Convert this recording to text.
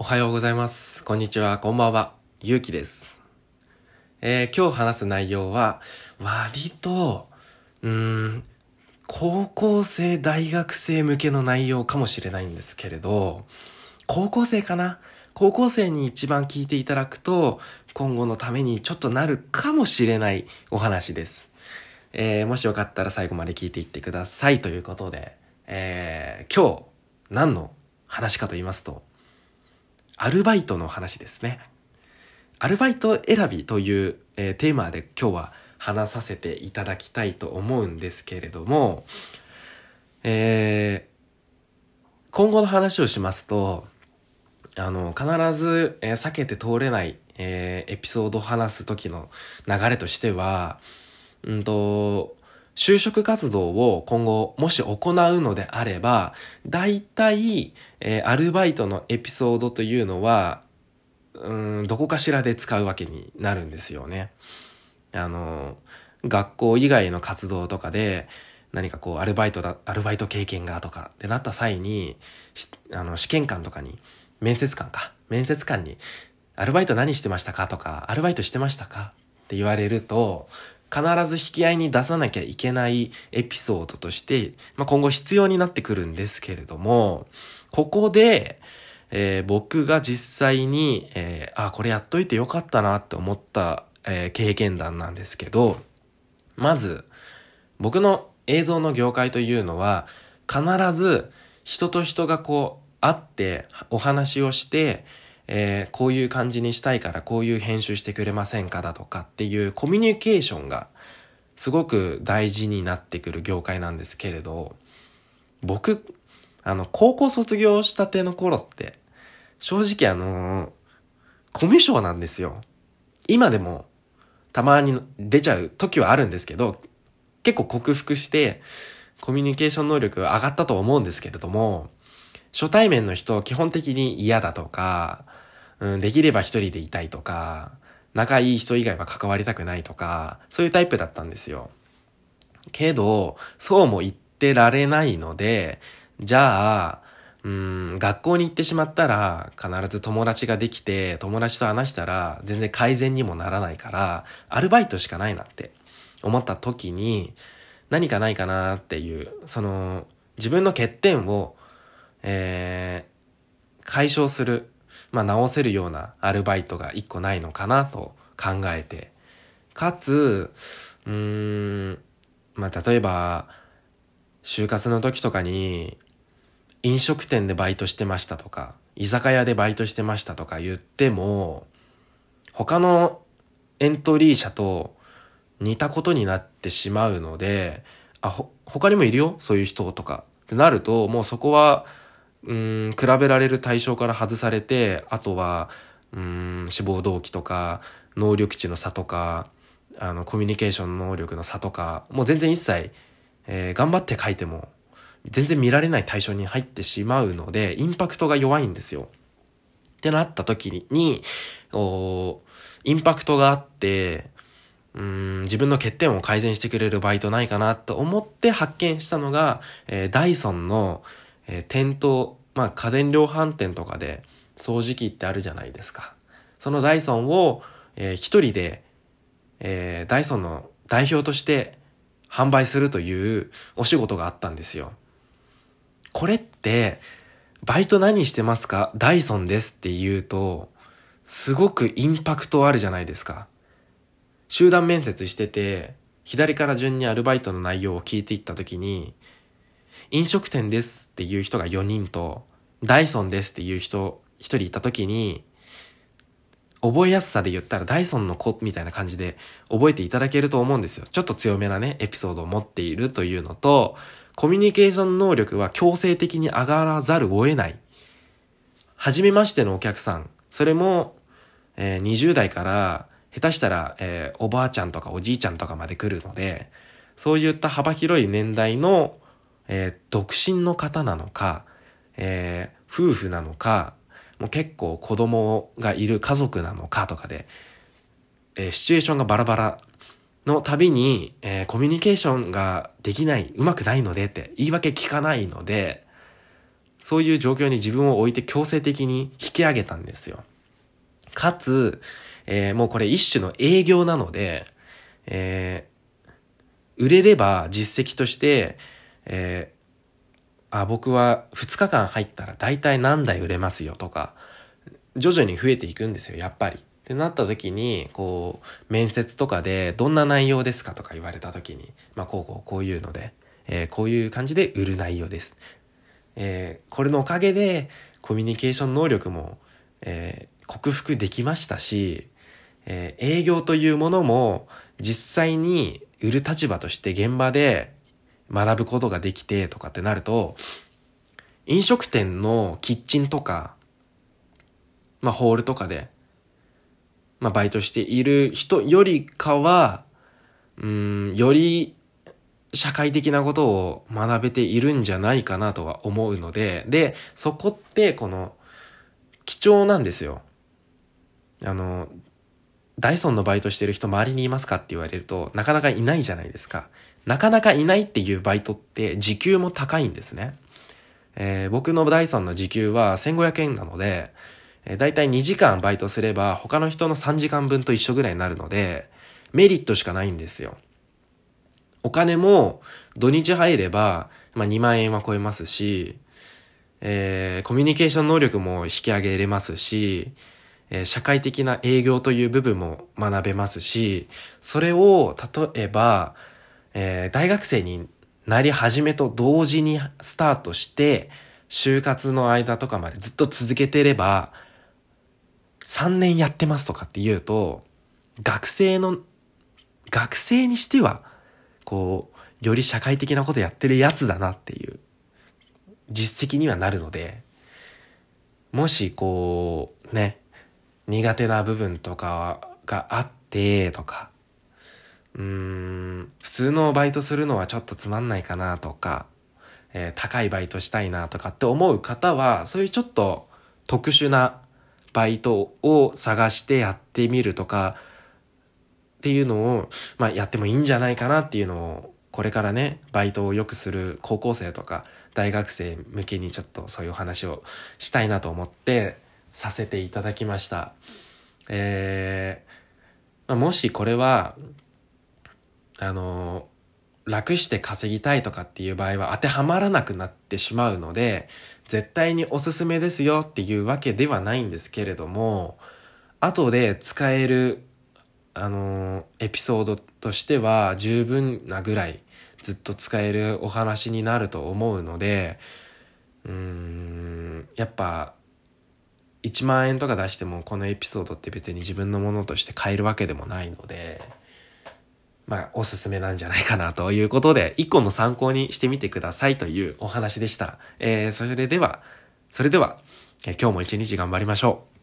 おはようございます。こんにちは、こんばんは。ゆうきです。えー今日話す内容は、割と、うん、高校生、大学生向けの内容かもしれないんですけれど、高校生かな？高校生に一番聞いていただくと、今後のためにちょっとなるかもしれないお話です。えーもしよかったら最後まで聞いていってくださいということで、えー今日、何の話かと言いますと、アルバイトの話ですね。アルバイト選びという、えーテーマで今日は話させていただきたいと思うんですけれども、えー今後の話をしますと、あの、必ず、えー避けて通れない、えーエピソードを話す時の流れとしては、うんと、就職活動を今後もし行うのであれば、大体、えーアルバイトのエピソードというのは、うん、どこかしらで使うわけになるんですよね。あの、学校以外の活動とかで、何かこう、アルバイトだ、アルバイト経験がとかってなった際に、あの、試験官とかに、面接官か、面接官に、アルバイト何してましたかとか、アルバイトしてましたかって言われると、必ず引き合いに出さなきゃいけないエピソードとして、まあ、今後必要になってくるんですけれども、ここで、えー僕が実際に、えーあ、これやっといてよかったなって思った、えー経験談なんですけど、まず、僕の映像の業界というのは、必ず人と人がこう、会ってお話をして、えーこういう感じにしたいからこういう編集してくれませんかだとかっていうコミュニケーションがすごく大事になってくる業界なんですけれど、僕、あの、高校卒業したての頃って、正直あのコミュ障なんですよ。今でも、たまに出ちゃう時はあるんですけど、結構克服して、コミュニケーション能力上がったと思うんですけれども、初対面の人基本的に嫌だとか、うん、できれば一人でいたいとか、仲いい人以外は関わりたくないとか、そういうタイプだったんですよ。けど、そうも言ってられないので、じゃあ、うん、学校に行ってしまったら、必ず友達ができて、友達と話したら、全然改善にもならないから、アルバイトしかないなって思った時に、何かないかなっていう、その、自分の欠点を、えー、解消する、まあ、直せるようなアルバイトが一個ないのかなと考えて、かつ、うーん、まあ、例えば、就活の時とかに、飲食店でバイトしてましたとか、居酒屋でバイトしてましたとか言っても、他のエントリー者と似たことになってしまうので、あ、ほ、他にもいるよ？そういう人とか。ってなると、もうそこは、うん、比べられる対象から外されて、あとは、うん、志望動機とか、能力値の差とか、あの、コミュニケーション能力の差とか、もう全然一切、えー頑張って書いても、全然見られない対象に入ってしまうので、インパクトが弱いんですよ。ってなった時に、おインパクトがあって、うん、自分の欠点を改善してくれるバイトないかなと思って発見したのが、えーダイソンの、えー店頭、まあ家電量販店とかで掃除機ってあるじゃないですか。そのダイソンを、えー一人で、えーダイソンの代表として販売するというお仕事があったんですよ。これって、バイト何してますか？ダイソンですって言うと、すごくインパクトあるじゃないですか。集団面接してて、左から順にアルバイトの内容を聞いていったときに、飲食店ですっていう人が4人と、ダイソンですっていう人1人いたときに、覚えやすさで言ったらダイソンの子みたいな感じで覚えていただけると思うんですよ。ちょっと強めなね、エピソードを持っているというのと、コミュニケーション能力は強制的に上がらざるを得ない。初めましてのお客さん、それも、えー20代から、下手したら、えーおばあちゃんとかおじいちゃんとかまで来るので、そういった幅広い年代の、えー独身の方なのか、えー夫婦なのか、もう結構子供がいる家族なのかとかで、えーシチュエーションがバラバラのたびに、えーコミュニケーションができない、うまくないのでって言い訳聞かないので、そういう状況に自分を置いて強制的に引き上げたんですよ。かつ、えー、もうこれ一種の営業なので、えー、売れれば実績として、えー、あ、僕は2日間入ったら大体何台売れますよとか、徐々に増えていくんですよ、やっぱり。ってなった時に、こう、面接とかでどんな内容ですかとか言われた時に、まあ、こうこうこういうので、えー、こういう感じで売る内容です。えー、これのおかげでコミュニケーション能力も、えー、克服できましたし、え、営業というものも実際に売る立場として現場で学ぶことができてとかってなると、飲食店のキッチンとか、まあホールとかで、まあバイトしている人よりかは、うん、より社会的なことを学べているんじゃないかなとは思うので、で、そこってこの貴重なんですよ。あの、ダイソンのバイトしてる人周りにいますかって言われるとなかなかいないじゃないですか。なかなかいないっていうバイトって時給も高いんですね。えー、僕のダイソンの時給は1500円なので、えー、だいたい2時間バイトすれば他の人の3時間分と一緒ぐらいになるので、メリットしかないんですよ。お金も土日入れば、まあ、2万円は超えますし、えー、コミュニケーション能力も引き上げれますし、えー、社会的な営業という部分も学べますし、それを例えば、えー、大学生になり始めと同時にスタートして、就活の間とかまでずっと続けてれば、3年やってますとかって言うと、学生の、学生にしては、こう、より社会的なことやってるやつだなっていう実績にはなるので、もしこう、ね、苦手な部分とかがあってとか、うーん、普通のバイトするのはちょっとつまんないかなとか、えー、高いバイトしたいなとかって思う方は、そういうちょっと特殊なバイトを探してやってみるとか、っていうのを、まあ、やってもいいんじゃないかなっていうのを、これからね、バイトをよくする高校生とか大学生向けにちょっとそういうお話をしたいなと思ってさせていただきました。えー、まあ、もしこれは、あの、楽して稼ぎたいとかっていう場合は当てはまらなくなってしまうので、絶対におすすめですよっていうわけではないんですけれども、後で使えるあのエピソードとしては十分なぐらいずっと使えるお話になると思うのでうーんやっぱ1万円とか出してもこのエピソードって別に自分のものとして買えるわけでもないのでまあおすすめなんじゃないかなということで一個の参考にしてみてくださいというお話でした。えー、それでは、それでは、えー、今日も一日頑張りましょう。